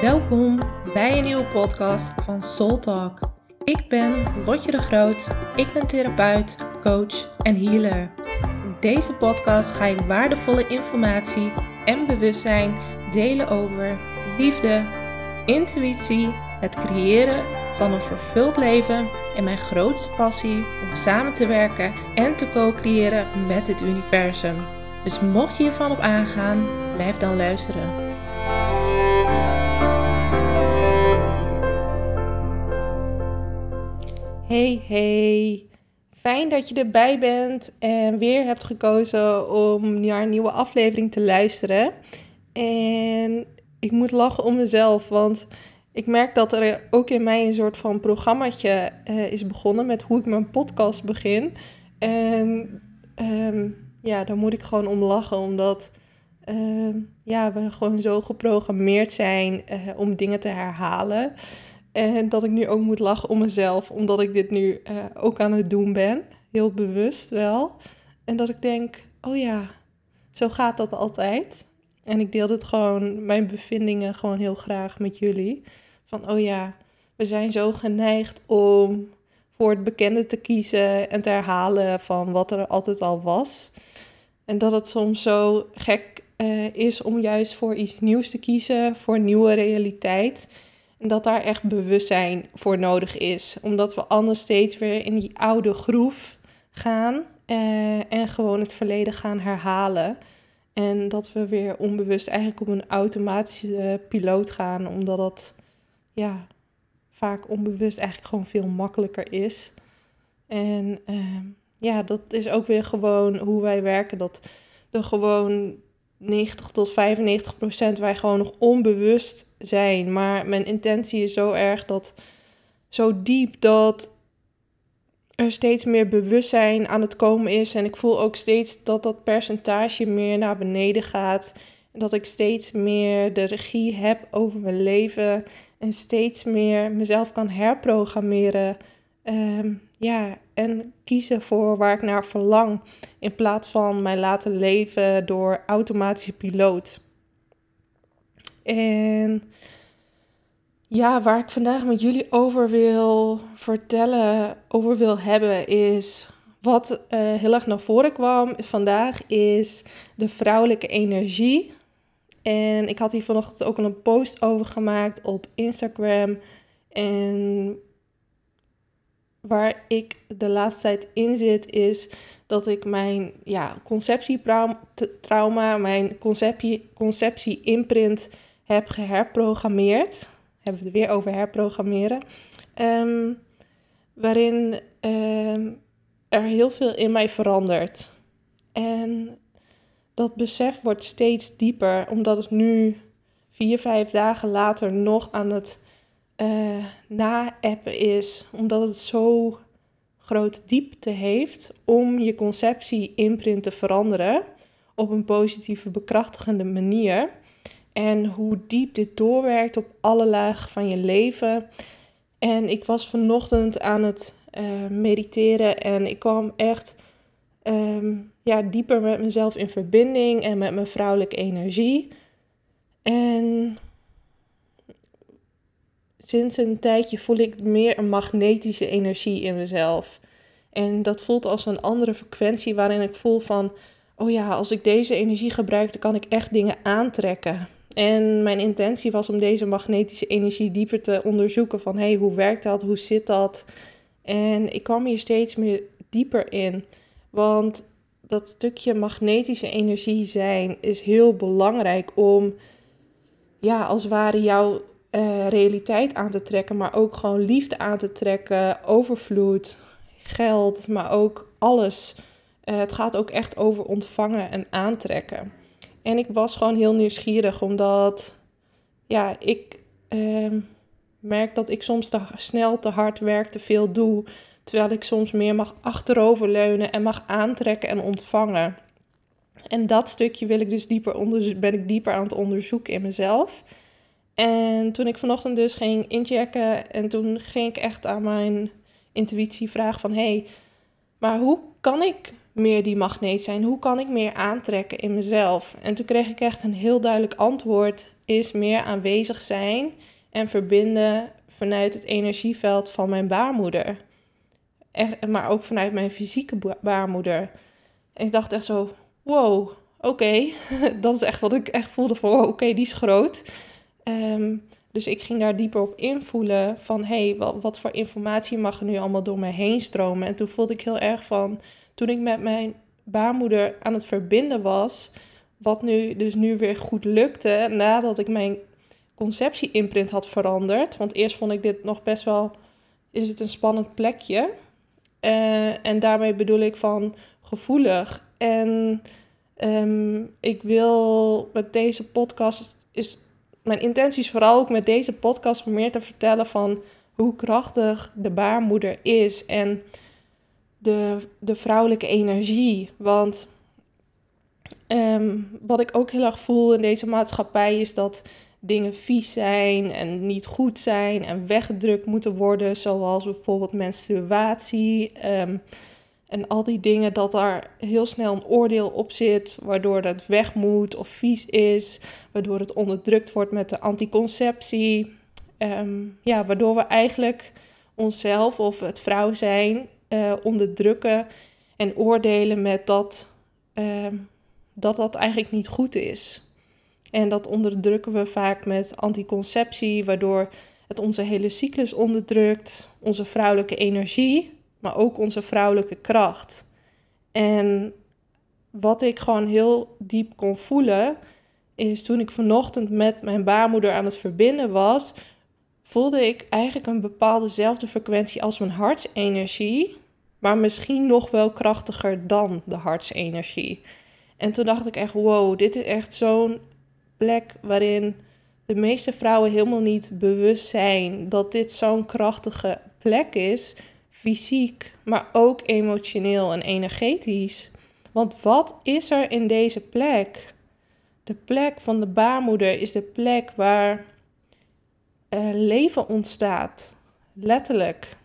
Welkom bij een nieuwe podcast van Soul Talk. Ik ben Lotje de Groot. Ik ben therapeut, coach en healer. In deze podcast ga ik waardevolle informatie en bewustzijn delen over liefde, intuïtie, het creëren van een vervuld leven en mijn grootste passie om samen te werken en te co-creëren met het universum. Dus mocht je hiervan op aangaan, blijf dan luisteren. Hey, hey. Fijn dat je erbij bent en weer hebt gekozen om naar een nieuwe aflevering te luisteren. En ik moet lachen om mezelf, want ik merk dat er ook in mij een soort van programmaatje uh, is begonnen met hoe ik mijn podcast begin. En um, ja, daar moet ik gewoon om lachen, omdat uh, ja, we gewoon zo geprogrammeerd zijn uh, om dingen te herhalen. En dat ik nu ook moet lachen om mezelf, omdat ik dit nu uh, ook aan het doen ben. Heel bewust wel. En dat ik denk, oh ja, zo gaat dat altijd. En ik deel dit gewoon, mijn bevindingen gewoon heel graag met jullie. Van, oh ja, we zijn zo geneigd om voor het bekende te kiezen en te herhalen van wat er altijd al was. En dat het soms zo gek uh, is om juist voor iets nieuws te kiezen, voor een nieuwe realiteit. En dat daar echt bewustzijn voor nodig is. Omdat we anders steeds weer in die oude groef gaan uh, en gewoon het verleden gaan herhalen. En dat we weer onbewust eigenlijk op een automatische piloot gaan, omdat dat ja, vaak onbewust eigenlijk gewoon veel makkelijker is. En uh, ja, dat is ook weer gewoon hoe wij werken. Dat er gewoon 90 tot 95 procent wij gewoon nog onbewust zijn. Maar mijn intentie is zo erg dat, zo diep dat er steeds meer bewustzijn aan het komen is. En ik voel ook steeds dat dat percentage meer naar beneden gaat. Dat ik steeds meer de regie heb over mijn leven. En steeds meer mezelf kan herprogrammeren. Um, ja, en kiezen voor waar ik naar verlang. In plaats van mij laten leven door automatische piloot. En ja, waar ik vandaag met jullie over wil vertellen, over wil hebben, is wat uh, heel erg naar voren kwam vandaag, is de vrouwelijke energie. En ik had hier vanochtend ook een post over gemaakt op Instagram. En waar ik de laatste tijd in zit, is dat ik mijn ja, conceptietrauma, mijn conceptie, conceptie-imprint heb geherprogrammeerd. Hebben we het weer over herprogrammeren. Um, waarin um, er heel veel in mij verandert. En dat besef wordt steeds dieper, omdat het nu vier, vijf dagen later nog aan het uh, na-appen is, omdat het zo groot diepte heeft om je conceptie-imprint te veranderen op een positieve, bekrachtigende manier. En hoe diep dit doorwerkt op alle lagen van je leven. En ik was vanochtend aan het uh, mediteren en ik kwam echt um, ja, dieper met mezelf in verbinding en met mijn vrouwelijke energie. En sinds een tijdje voel ik meer een magnetische energie in mezelf. En dat voelt als een andere frequentie waarin ik voel van, oh ja, als ik deze energie gebruik, dan kan ik echt dingen aantrekken. En mijn intentie was om deze magnetische energie dieper te onderzoeken van, hey, hoe werkt dat? Hoe zit dat? En ik kwam hier steeds meer dieper in, want dat stukje magnetische energie zijn is heel belangrijk om, ja, als ware jouw uh, realiteit aan te trekken, maar ook gewoon liefde aan te trekken, overvloed, geld, maar ook alles. Uh, het gaat ook echt over ontvangen en aantrekken. En ik was gewoon heel nieuwsgierig, omdat ja, ik uh, merk dat ik soms te snel, te hard werk, te veel doe. Terwijl ik soms meer mag achteroverleunen en mag aantrekken en ontvangen. En dat stukje wil ik dus dieper ben ik dieper aan het onderzoeken in mezelf. En toen ik vanochtend dus ging inchecken en toen ging ik echt aan mijn intuïtie vragen van... hé, hey, maar hoe kan ik meer die magneet zijn? Hoe kan ik meer aantrekken in mezelf? En toen kreeg ik echt een heel duidelijk antwoord: is meer aanwezig zijn en verbinden vanuit het energieveld van mijn baarmoeder. Maar ook vanuit mijn fysieke baarmoeder. En ik dacht echt zo: wow, oké, dat is echt wat ik echt voelde van: oké, die is groot. Ehm, dus ik ging daar dieper op invoelen van hé, hey, wat, voor informatie mag er nu allemaal door mij heen stromen? En toen voelde ik heel erg van, toen ik met mijn baarmoeder aan het verbinden was, wat nu dus nu weer goed lukte, nadat ik mijn conceptie-imprint had veranderd. Want eerst vond ik dit nog best wel, is het een spannend plekje. Uh, en daarmee bedoel ik van gevoelig. En um, ik wil met deze podcast, is mijn intentie is vooral ook met deze podcast om meer te vertellen van hoe krachtig de baarmoeder is en de, de vrouwelijke energie. Want ehm, wat ik ook heel erg voel in deze maatschappij is dat dingen vies zijn en niet goed zijn en weggedrukt moeten worden, zoals bijvoorbeeld menstruatie. Ehm, en al die dingen, dat daar heel snel een oordeel op zit, waardoor het weg moet of vies is, waardoor het onderdrukt wordt met de anticonceptie. Ehm, ja, waardoor we eigenlijk onszelf of het vrouw zijn uh, onderdrukken en oordelen met dat, ehm, dat dat eigenlijk niet goed is. En dat onderdrukken we vaak met anticonceptie, waardoor het onze hele cyclus onderdrukt, onze vrouwelijke energie maar ook onze vrouwelijke kracht. En wat ik gewoon heel diep kon voelen, is toen ik vanochtend met mijn baarmoeder aan het verbinden was, voelde ik eigenlijk een bepaaldezelfde frequentie als mijn hartsenergie, maar misschien nog wel krachtiger dan de hartsenergie. En toen dacht ik echt, wow, dit is echt zo'n plek waarin de meeste vrouwen helemaal niet bewust zijn dat dit zo'n krachtige plek is fysiek, maar ook emotioneel en energetisch. Want wat is er in deze plek? De plek van de baarmoeder is de plek waar uh, leven ontstaat, letterlijk.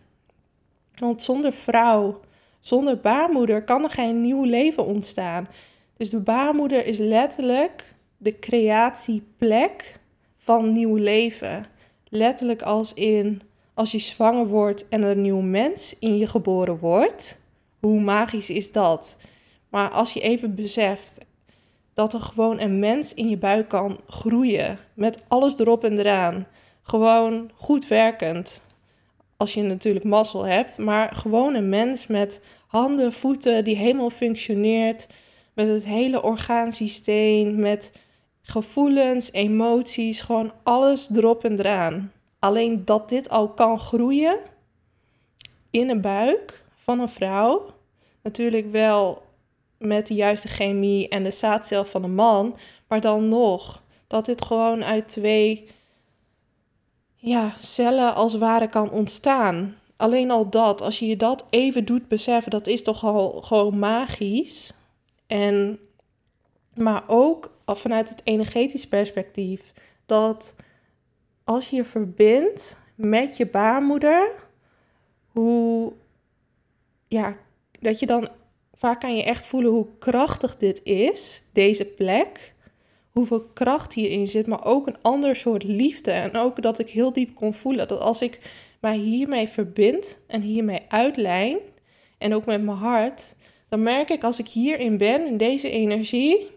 Want zonder vrouw, zonder baarmoeder kan er geen nieuw leven ontstaan. Dus de baarmoeder is letterlijk de creatieplek van nieuw leven. Letterlijk als in als je zwanger wordt en een nieuw mens in je geboren wordt, hoe magisch is dat? Maar als je even beseft dat er gewoon een mens in je buik kan groeien, met alles erop en eraan, gewoon goed werkend, als je natuurlijk mazzel hebt, maar gewoon een mens met handen, voeten die helemaal functioneert, met het hele orgaansysteem, met gevoelens, emoties, gewoon alles erop en eraan. Alleen dat dit al kan groeien in een buik van een vrouw. Natuurlijk wel met de juiste chemie en de zaadcel van een man. Maar dan nog dat dit gewoon uit twee ja, cellen als ware kan ontstaan. Alleen al dat, als je je dat even doet beseffen, dat is toch al gewoon magisch. En, maar ook vanuit het energetisch perspectief, dat als je je verbindt met je baarmoeder, hoe, ja, dat je dan vaak kan je echt voelen hoe krachtig dit is, deze plek. Hoeveel kracht hierin zit, maar ook een ander soort liefde. En ook dat ik heel diep kon voelen dat als ik mij hiermee verbind en hiermee uitlijn, en ook met mijn hart, dan merk ik als ik hierin ben, in deze energie,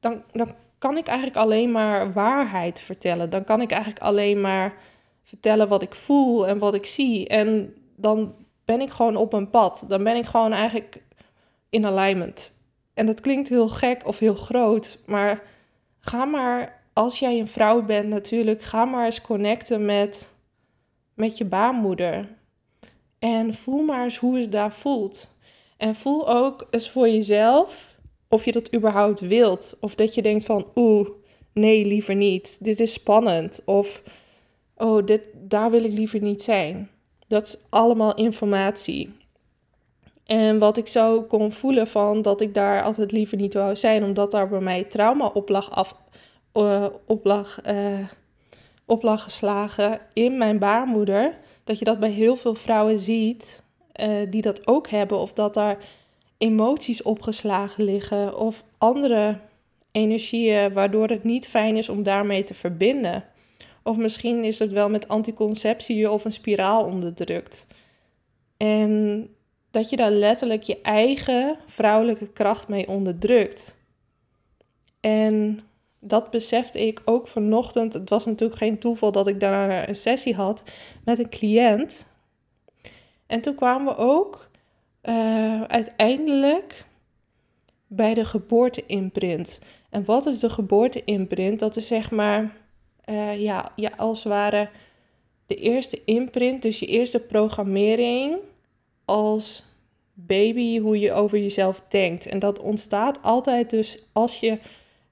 dan, dan kan ik eigenlijk alleen maar waarheid vertellen. Dan kan ik eigenlijk alleen maar vertellen wat ik voel en wat ik zie. En dan ben ik gewoon op een pad. Dan ben ik gewoon eigenlijk in alignment. En dat klinkt heel gek of heel groot, maar ga maar, als jij een vrouw bent natuurlijk, ga maar eens connecten met, met je baarmoeder. En voel maar eens hoe het daar voelt. En voel ook eens voor jezelf of je dat überhaupt wilt. Of dat je denkt van, oeh, nee, liever niet. Dit is spannend. Of, oh, dit, daar wil ik liever niet zijn. Dat is allemaal informatie. En wat ik zo kon voelen van dat ik daar altijd liever niet wou zijn, omdat daar bij mij trauma op lag, af, uh, op lag geslagen in mijn baarmoeder. Dat je dat bij heel veel vrouwen ziet uh, die dat ook hebben. Of dat daar emoties opgeslagen liggen of andere energieën waardoor het niet fijn is om daarmee te verbinden. Of misschien is het wel met anticonceptie of een spiraal onderdrukt. En dat je daar letterlijk je eigen vrouwelijke kracht mee onderdrukt. En dat besefte ik ook vanochtend. Het was natuurlijk geen toeval dat ik daar een sessie had met een cliënt. En toen kwamen we ook uh, uiteindelijk bij de geboorteimprint. En wat is de geboorteimprint? Dat is zeg maar, uh, ja, ja, als het ware de eerste imprint, dus je eerste programmering als baby, hoe je over jezelf denkt. En dat ontstaat altijd dus als je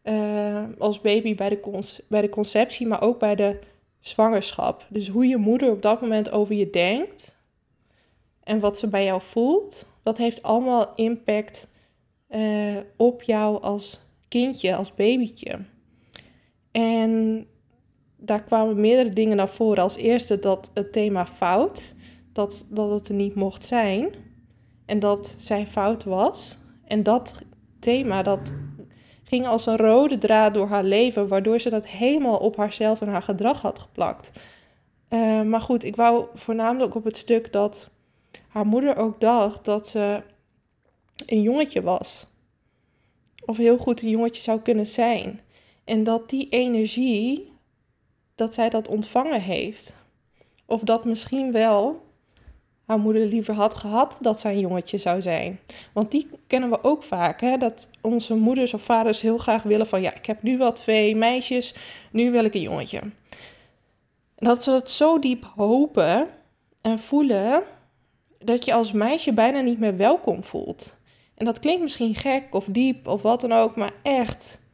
uh, als baby bij de, bij de conceptie, maar ook bij de zwangerschap. Dus hoe je moeder op dat moment over je denkt en wat ze bij jou voelt, dat heeft allemaal impact uh, op jou als kindje, als babytje. En daar kwamen meerdere dingen naar voren. Als eerste dat het thema fout, dat, dat het er niet mocht zijn en dat zij fout was. En dat thema, dat ging als een rode draad door haar leven, waardoor ze dat helemaal op haarzelf en haar gedrag had geplakt. Uh, maar goed, ik wou voornamelijk op het stuk dat haar moeder ook dacht dat ze een jongetje was. Of heel goed een jongetje zou kunnen zijn. En dat die energie, dat zij dat ontvangen heeft. Of dat misschien wel haar moeder liever had gehad dat zij een jongetje zou zijn. Want die kennen we ook vaak. Hè? Dat onze moeders of vaders heel graag willen van... ja, ik heb nu wel twee meisjes, nu wil ik een jongetje. Dat ze het zo diep hopen en voelen... dat je als meisje bijna niet meer welkom voelt. En dat klinkt misschien gek of diep of wat dan ook... maar echt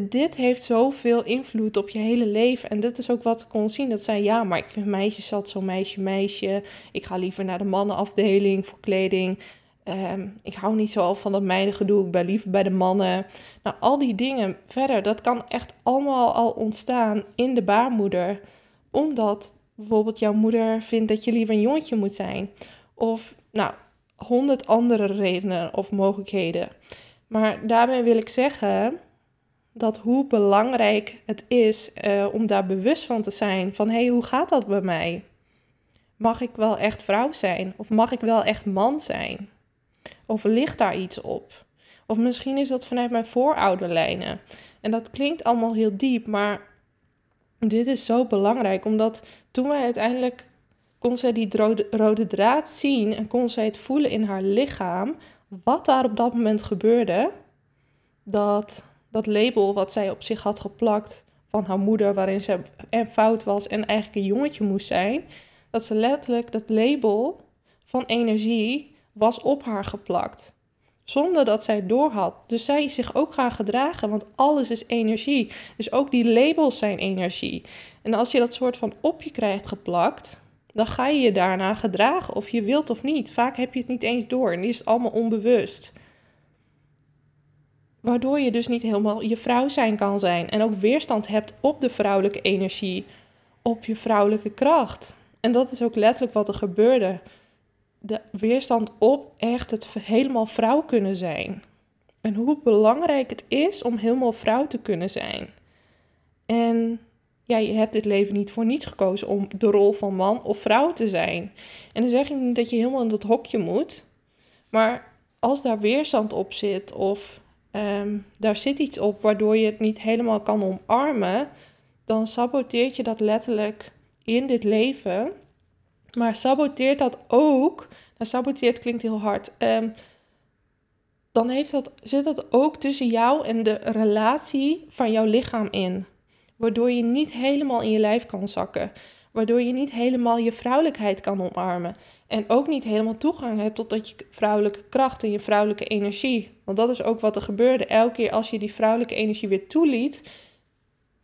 dit heeft zoveel invloed op je hele leven. En dit is ook wat ik kon zien. Dat zei, ja, maar ik vind meisjes altijd zo'n meisje, meisje. Ik ga liever naar de mannenafdeling voor kleding. Ehm, ik hou niet zo van dat meidengedoe. Ik ben liever bij de mannen. Nou, al die dingen verder, dat kan echt allemaal al ontstaan in de baarmoeder. Omdat bijvoorbeeld jouw moeder vindt dat je liever een jongetje moet zijn. Of, nou, honderd andere redenen of mogelijkheden. Maar daarmee wil ik zeggen dat hoe belangrijk het is uh, om daar bewust van te zijn. Van hé, hey, hoe gaat dat bij mij? Mag ik wel echt vrouw zijn? Of mag ik wel echt man zijn? Of ligt daar iets op? Of misschien is dat vanuit mijn voorouderlijnen. En dat klinkt allemaal heel diep, maar dit is zo belangrijk. Omdat toen wij uiteindelijk kon zij die rode, rode draad zien en kon zij het voelen in haar lichaam, wat daar op dat moment gebeurde, dat dat label wat zij op zich had geplakt van haar moeder, waarin ze en fout was en eigenlijk een jongetje moest zijn, dat ze letterlijk dat label van energie was op haar geplakt. Zonder dat zij doorhad. Dus zij is zich ook gaan gedragen, want alles is energie. Dus ook die labels zijn energie. En als je dat soort van op je krijgt geplakt, dan ga je je daarna gedragen, of je wilt of niet. Vaak heb je het niet eens door en is allemaal onbewust. Waardoor je dus niet helemaal je vrouw zijn kan zijn. En ook weerstand hebt op de vrouwelijke energie, op je vrouwelijke kracht. En dat is ook letterlijk wat er gebeurde. De weerstand op echt het helemaal vrouw kunnen zijn. En hoe belangrijk het is om helemaal vrouw te kunnen zijn. En ja, je hebt dit leven niet voor niets gekozen om de rol van man of vrouw te zijn. En dan zeg ik niet dat je helemaal in dat hokje moet. Maar als daar weerstand op zit of Ehm, daar zit iets op waardoor je het niet helemaal kan omarmen, dan saboteert je dat letterlijk in dit leven. Maar saboteert dat ook, nou saboteert klinkt heel hard, um, dan heeft zit dat ook tussen jou en de relatie van jouw lichaam in. Waardoor je niet helemaal in je lijf kan zakken. Waardoor je niet helemaal je vrouwelijkheid kan omarmen. En ook niet helemaal toegang hebt tot dat je vrouwelijke kracht en je vrouwelijke energie. Want dat is ook wat er gebeurde. Elke keer als je die vrouwelijke energie weer toeliet,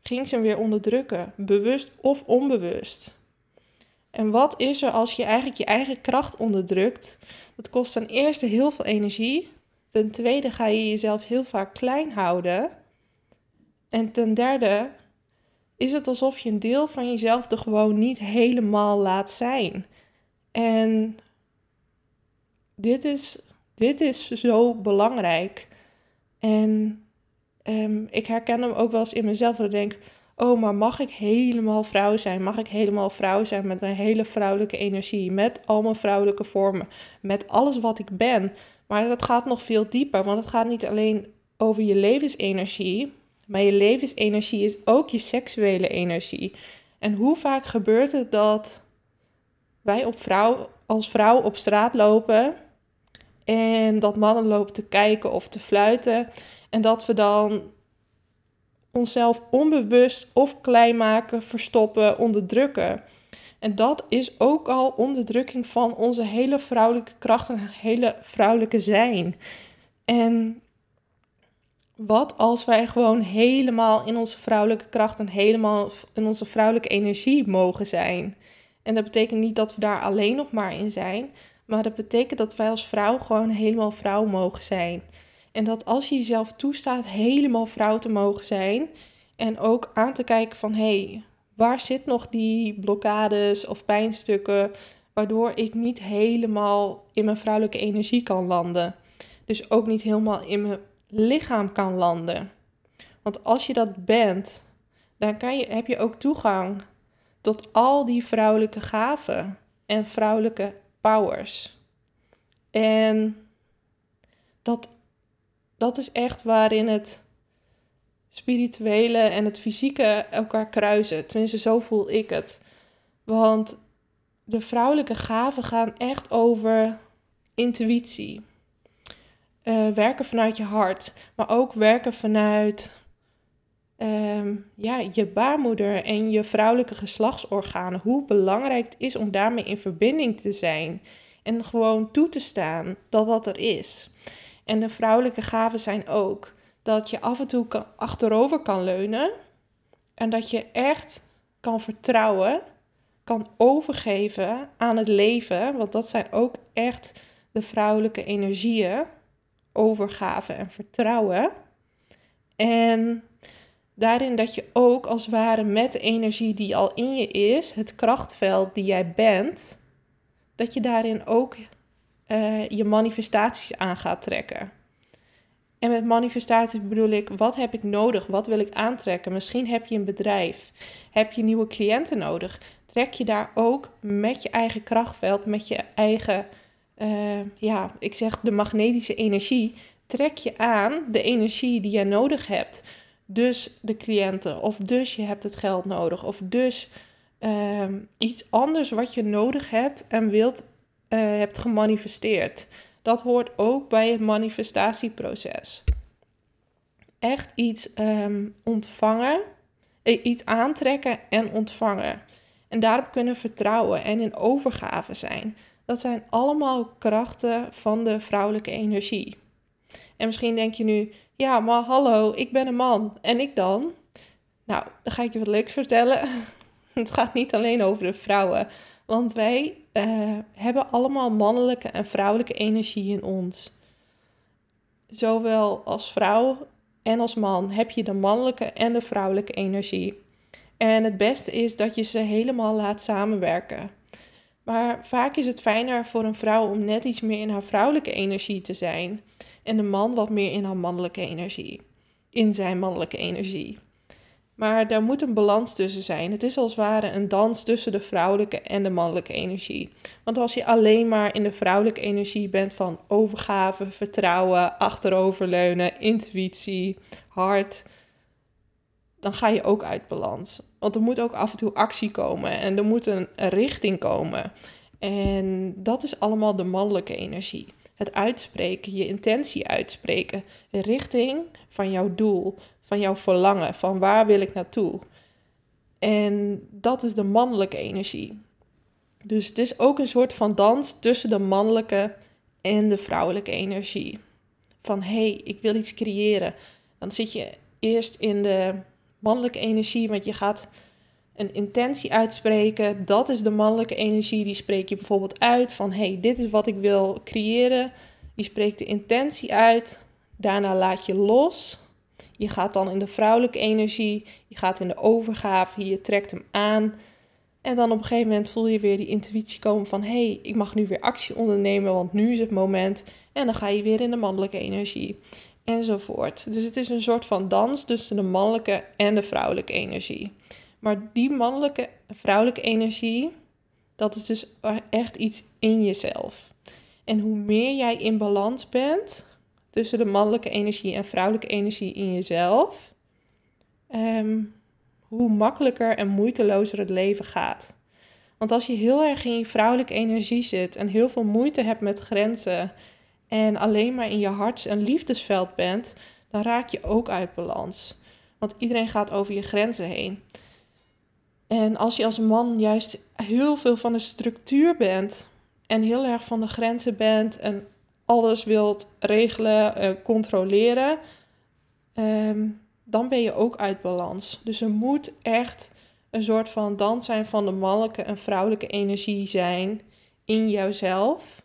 ging ze hem weer onderdrukken. Bewust of onbewust. En wat is er als je eigenlijk je eigen kracht onderdrukt? Dat kost ten eerste heel veel energie. Ten tweede ga je jezelf heel vaak klein houden. En ten derde is het alsof je een deel van jezelf er gewoon niet helemaal laat zijn. En dit is, dit is zo belangrijk. En ehm, ik herken hem ook wel eens in mezelf. Dat ik denk, oh, maar mag ik helemaal vrouw zijn? Mag ik helemaal vrouw zijn met mijn hele vrouwelijke energie? Met al mijn vrouwelijke vormen? Met alles wat ik ben? Maar dat gaat nog veel dieper, want het gaat niet alleen over je levensenergie. Maar je levensenergie is ook je seksuele energie. En hoe vaak gebeurt het dat wij op vrouw, als vrouw op straat lopen en dat mannen lopen te kijken of te fluiten en dat we dan onszelf onbewust of klein maken, verstoppen, onderdrukken. En dat is ook al onderdrukking van onze hele vrouwelijke kracht en hele vrouwelijke zijn. En wat als wij gewoon helemaal in onze vrouwelijke kracht en helemaal in onze vrouwelijke energie mogen zijn? En dat betekent niet dat we daar alleen nog maar in zijn, maar dat betekent dat wij als vrouw gewoon helemaal vrouw mogen zijn. En dat als je jezelf toestaat helemaal vrouw te mogen zijn en ook aan te kijken van hé, hey, waar zit nog die blokkades of pijnstukken waardoor ik niet helemaal in mijn vrouwelijke energie kan landen. Dus ook niet helemaal in mijn lichaam kan landen. Want als je dat bent, dan kan je, heb je ook toegang tot al die vrouwelijke gaven en vrouwelijke powers. En dat, dat is echt waarin het spirituele en het fysieke elkaar kruisen. Tenminste, zo voel ik het. Want de vrouwelijke gaven gaan echt over intuïtie. Uh, werken vanuit je hart, maar ook werken vanuit Ehm, ja, je baarmoeder en je vrouwelijke geslachtsorganen. Hoe belangrijk het is om daarmee in verbinding te zijn. En gewoon toe te staan dat dat er is. En de vrouwelijke gaven zijn ook dat je af en toe achterover kan leunen. En dat je echt kan vertrouwen, kan overgeven aan het leven. Want dat zijn ook echt de vrouwelijke energieën. Overgave en vertrouwen. En daarin dat je ook als ware met de energie die al in je is, het krachtveld die jij bent, dat je daarin ook uh, je manifestaties aan gaat trekken. En met manifestaties bedoel ik, wat heb ik nodig? Wat wil ik aantrekken? Misschien heb je een bedrijf. Heb je nieuwe cliënten nodig? Trek je daar ook met je eigen krachtveld, met je eigen, uh, ja, ik zeg de magnetische energie, trek je aan de energie die jij nodig hebt dus de cliënten, of dus je hebt het geld nodig, of dus ehm, iets anders wat je nodig hebt en wilt, hebt gemanifesteerd. Dat hoort ook bij het manifestatieproces. Echt iets ehm, ontvangen, eh, iets aantrekken en ontvangen. En daarop kunnen vertrouwen en in overgave zijn. Dat zijn allemaal krachten van de vrouwelijke energie. En misschien denk je nu, ja, maar hallo, ik ben een man. En ik dan? Nou, dan ga ik je wat leuks vertellen. Het gaat niet alleen over de vrouwen. Want wij uh, hebben allemaal mannelijke en vrouwelijke energie in ons. Zowel als vrouw en als man heb je de mannelijke en de vrouwelijke energie. En het beste is dat je ze helemaal laat samenwerken. Maar vaak is het fijner voor een vrouw om net iets meer in haar vrouwelijke energie te zijn en de man wat meer in haar mannelijke energie. In zijn mannelijke energie. Maar daar moet een balans tussen zijn. Het is als ware een dans tussen de vrouwelijke en de mannelijke energie. Want als je alleen maar in de vrouwelijke energie bent van overgave, vertrouwen, achteroverleunen, intuïtie, hart, dan ga je ook uit balans. Want er moet ook af en toe actie komen en er moet een richting komen. En dat is allemaal de mannelijke energie het uitspreken, je intentie uitspreken, de richting van jouw doel, van jouw verlangen, van waar wil ik naartoe. En dat is de mannelijke energie. Dus het is ook een soort van dans tussen de mannelijke en de vrouwelijke energie. Van hé, hey, ik wil iets creëren. Dan zit je eerst in de mannelijke energie, want je gaat een intentie uitspreken. Dat is de mannelijke energie. Die spreek je bijvoorbeeld uit van hey, dit is wat ik wil creëren. Je spreekt de intentie uit. Daarna laat je los. Je gaat dan in de vrouwelijke energie. Je gaat in de overgave. Je trekt hem aan. En dan op een gegeven moment voel je weer die intuïtie komen van hé, hey, ik mag nu weer actie ondernemen, want nu is het moment. En dan ga je weer in de mannelijke energie. Enzovoort. Dus het is een soort van dans tussen de mannelijke en de vrouwelijke energie. Maar die mannelijke en vrouwelijke energie, dat is dus echt iets in jezelf. En hoe meer jij in balans bent tussen de mannelijke energie en vrouwelijke energie in jezelf, ehm, hoe makkelijker en moeitelozer het leven gaat. Want als je heel erg in je vrouwelijke energie zit en heel veel moeite hebt met grenzen en alleen maar in je harts- en liefdesveld bent, dan raak je ook uit balans. Want iedereen gaat over je grenzen heen. En als je als man juist heel veel van de structuur bent en heel erg van de grenzen bent en alles wilt regelen, en controleren, ehm, dan ben je ook uit balans. Dus er moet echt een soort van dans zijn van de mannelijke en vrouwelijke energie zijn in jouzelf,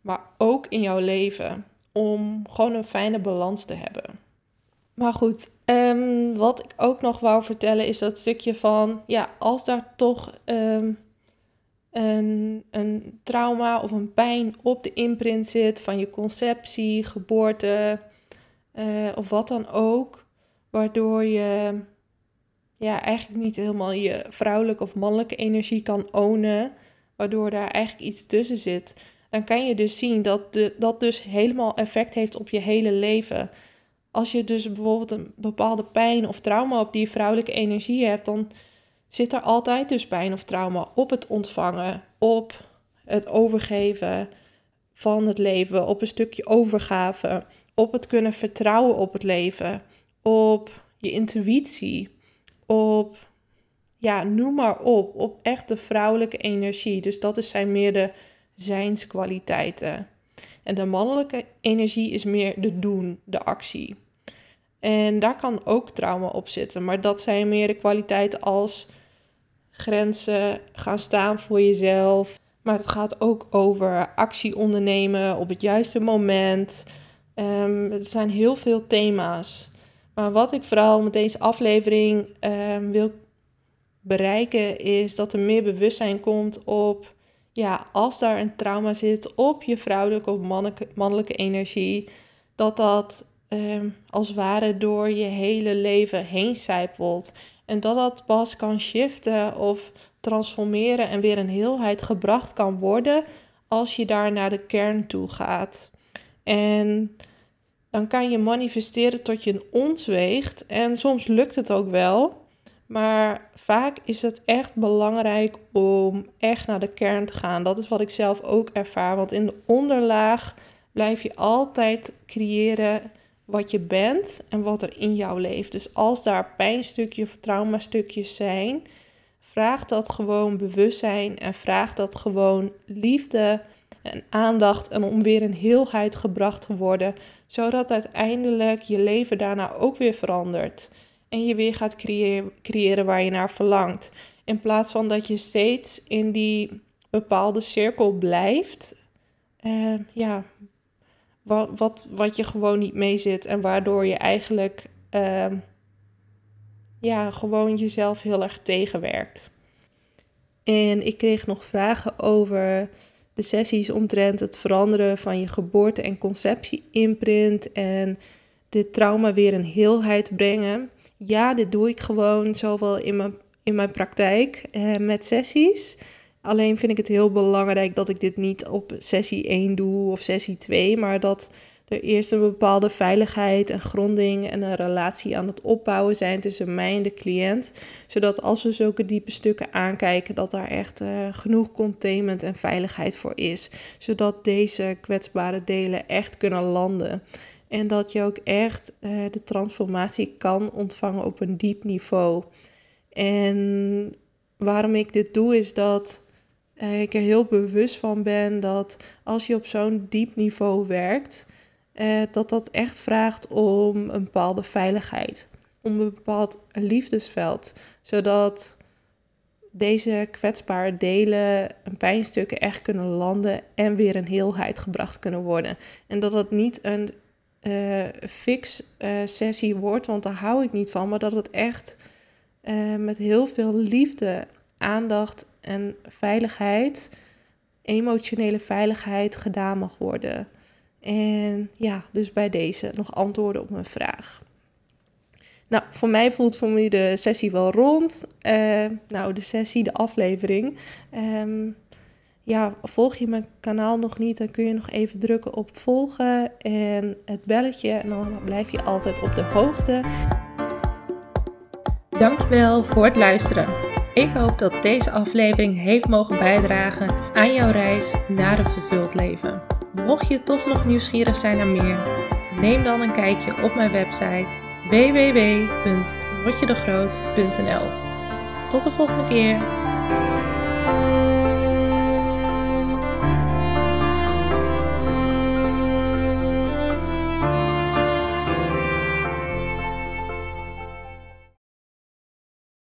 maar ook in jouw leven. Om gewoon een fijne balans te hebben. Maar goed, um, wat ik ook nog wou vertellen is dat stukje van, ja, als daar toch um, een, een trauma of een pijn op de imprint zit van je conceptie, geboorte uh, of wat dan ook, waardoor je ja, eigenlijk niet helemaal je vrouwelijke of mannelijke energie kan ownen, waardoor daar eigenlijk iets tussen zit, dan kan je dus zien dat de, dat dus helemaal effect heeft op je hele leven. Als je dus bijvoorbeeld een bepaalde pijn of trauma op die vrouwelijke energie hebt, dan zit er altijd dus pijn of trauma op het ontvangen, op het overgeven van het leven, op een stukje overgave, op het kunnen vertrouwen op het leven, op je intuïtie, op, ja, noem maar op, op echt de vrouwelijke energie. Dus dat is zijn meer de zijnskwaliteiten. En de mannelijke energie is meer de doen, de actie. En daar kan ook trauma op zitten, maar dat zijn meer de kwaliteiten als grenzen, gaan staan voor jezelf. Maar het gaat ook over actie ondernemen op het juiste moment. Um, het zijn heel veel thema's. Maar wat ik vooral met deze aflevering um, wil bereiken, is dat er meer bewustzijn komt op, ja, als daar een trauma zit op je vrouwelijke of mannelijke, mannelijke energie, dat dat um, als ware door je hele leven heen zijpelt. En dat dat pas kan shiften of transformeren en weer een heelheid gebracht kan worden als je daar naar de kern toe gaat. En dan kan je manifesteren tot je een ons weegt. En soms lukt het ook wel. Maar vaak is het echt belangrijk om echt naar de kern te gaan. Dat is wat ik zelf ook ervaar. Want in de onderlaag blijf je altijd creëren wat je bent en wat er in jou leeft. Dus als daar pijnstukjes of traumastukjes zijn, vraag dat gewoon bewustzijn en vraag dat gewoon liefde en aandacht en om weer in heelheid gebracht te worden, zodat uiteindelijk je leven daarna ook weer verandert en je weer gaat creëren, waar je naar verlangt. In plaats van dat je steeds in die bepaalde cirkel blijft, uh, ja, wat, wat, wat je gewoon niet mee zit en waardoor je eigenlijk uh, ja, gewoon jezelf heel erg tegenwerkt. En ik kreeg nog vragen over de sessies omtrent het veranderen van je geboorte- en conceptie-imprint en dit trauma weer een heelheid brengen. Ja, dit doe ik gewoon zowel in mijn, in mijn praktijk eh, met sessies. Alleen vind ik het heel belangrijk dat ik dit niet op sessie 1 doe of sessie 2, maar dat er eerst een bepaalde veiligheid en gronding en een relatie aan het opbouwen zijn tussen mij en de cliënt. Zodat als we zulke diepe stukken aankijken, dat daar echt uh, genoeg containment en veiligheid voor is. Zodat deze kwetsbare delen echt kunnen landen. En dat je ook echt uh, de transformatie kan ontvangen op een diep niveau. En waarom ik dit doe, is dat uh, ik er heel bewust van ben dat als je op zo'n diep niveau werkt, uh, dat dat echt vraagt om een bepaalde veiligheid, om een bepaald liefdesveld, zodat deze kwetsbare delen en pijnstukken echt kunnen landen en weer een heelheid gebracht kunnen worden. En dat het niet een uh, fix sessie wordt, want daar hou ik niet van, maar dat het echt met heel veel liefde, aandacht en veiligheid, emotionele veiligheid gedaan mag worden. En ja, dus bij deze nog antwoorden op mijn vraag. Nou, voor mij voelt voor mij de sessie wel rond. Uh, nou, de sessie, de aflevering. Um, ja, volg je mijn kanaal nog niet, dan kun je nog even drukken op volgen en het belletje. En dan blijf je altijd op de hoogte. Dankjewel voor het luisteren. Ik hoop dat deze aflevering heeft mogen bijdragen aan jouw reis naar een vervuld leven. Mocht je toch nog nieuwsgierig zijn naar meer, neem dan een kijkje op mijn website www.rotjedegroot.nl. Tot de volgende keer.